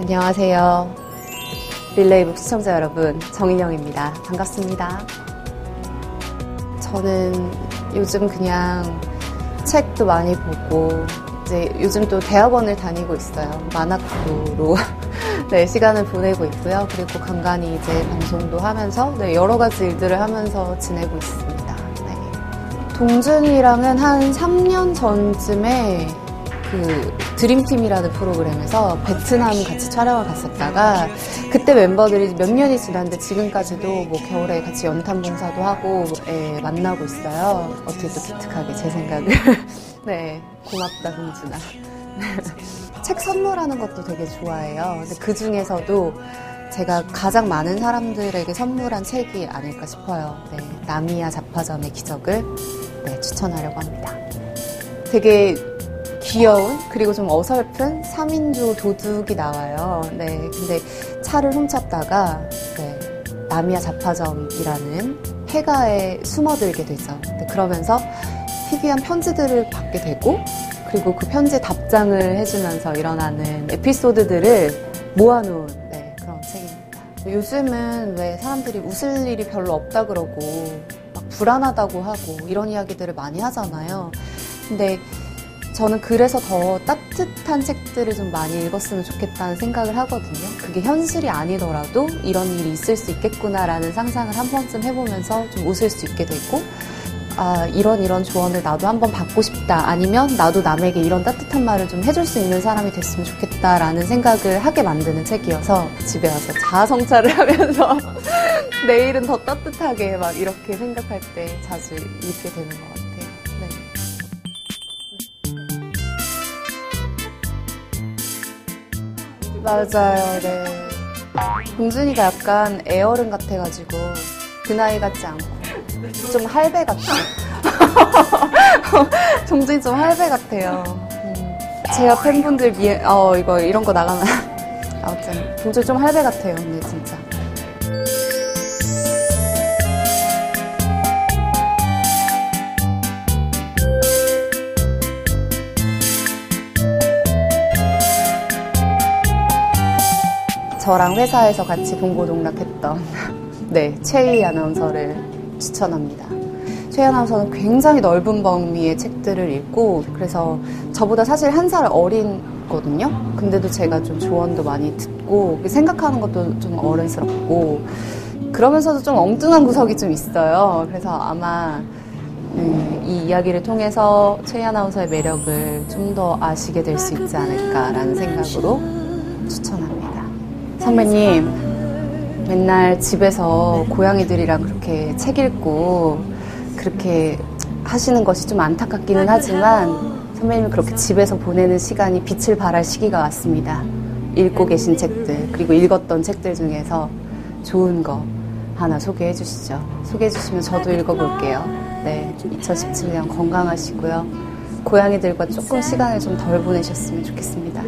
안녕하세요. 릴레이북 시청자 여러분, 정인영입니다. 반갑습니다. 저는 요즘 그냥 책도 많이 보고, 이제 요즘 또 대학원을 다니고 있어요. 만학도로 네, 시간을 보내고 있고요. 그리고 간간히 이제 방송도 하면서, 네, 여러 가지 일들을 하면서 지내고 있습니다. 네. 동준이랑은 한 3년 전쯤에 그 드림팀이라는 프로그램에서 베트남 같이 촬영을 갔었다가 그때 멤버들이 몇 년이 지났는데 지금까지도 뭐 겨울에 같이 연탄 봉사도 하고 예, 만나고 있어요. 어떻게 또 기특하게 제 생각을. 네, 고맙다 공준아. 책 선물하는 것도 되게 좋아해요. 근데 그 중에서도 제가 가장 많은 사람들에게 선물한 책이 아닐까 싶어요. 네, 나미야 자파점의 기적을 네, 추천하려고 합니다. 되게 귀여운 그리고 좀 어설픈 3인조 도둑이 나와요. 네, 근데 차를 훔쳤다가 네, 나미야 자파점이라는 폐가에 숨어들게 되죠. 네, 그러면서 희귀한 편지들을 받게 되고 그리고 그 편지 답장을 해주면서 일어나는 에피소드들을 모아놓은 네, 그런 책입니다. 요즘은 왜 사람들이 웃을 일이 별로 없다 그러고 막 불안하다고 하고 이런 이야기들을 많이 하잖아요. 근데 저는 그래서 더 따뜻한 책들을 좀 많이 읽었으면 좋겠다는 생각을 하거든요. 그게 현실이 아니더라도 이런 일이 있을 수 있겠구나라는 상상을 한 번쯤 해보면서 좀 웃을 수 있게 되고, 아, 이런 이런 조언을 나도 한번 받고 싶다. 아니면 나도 남에게 이런 따뜻한 말을 좀 해줄 수 있는 사람이 됐으면 좋겠다라는 생각을 하게 만드는 책이어서 집에 와서 자아성찰을 하면서 내일은 더 따뜻하게 막 이렇게 생각할 때 자주 읽게 되는 것 같아요. 맞아요, 네. 공준이가 약간 애어른 같아가지고 그 나이 같지 않고 좀 할배 같아. 종준이 좀 할배 같아요. 음. 제가 팬분들 미에 어 이거 이런 거 나가면 아무튼 종준이 좀 할배 같아요, 근데 진짜. 저랑 회사에서 같이 동고동락했던 네 최희 아나운서를 추천합니다. 최희 아나운서는 굉장히 넓은 범위의 책들을 읽고 그래서 저보다 사실 한 살 어린 거든요. 근데도 제가 좀 조언도 많이 듣고 생각하는 것도 좀 어른스럽고 그러면서도 좀 엉뚱한 구석이 좀 있어요. 그래서 아마 음, 이 이야기를 통해서 최희 아나운서의 매력을 좀 더 아시게 될 수 있지 않을까라는 생각으로 추천합니다. 선배님, 맨날 집에서 고양이들이랑 그렇게 책 읽고 그렇게 하시는 것이 좀 안타깝기는 하지만 선배님이 그렇게 집에서 보내는 시간이 빛을 발할 시기가 왔습니다. 읽고 계신 책들, 그리고 읽었던 책들 중에서 좋은 거 하나 소개해 주시죠. 소개해 주시면 저도 읽어볼게요. 네. 2017년 건강하시고요. 고양이들과 조금 시간을 좀 덜 보내셨으면 좋겠습니다.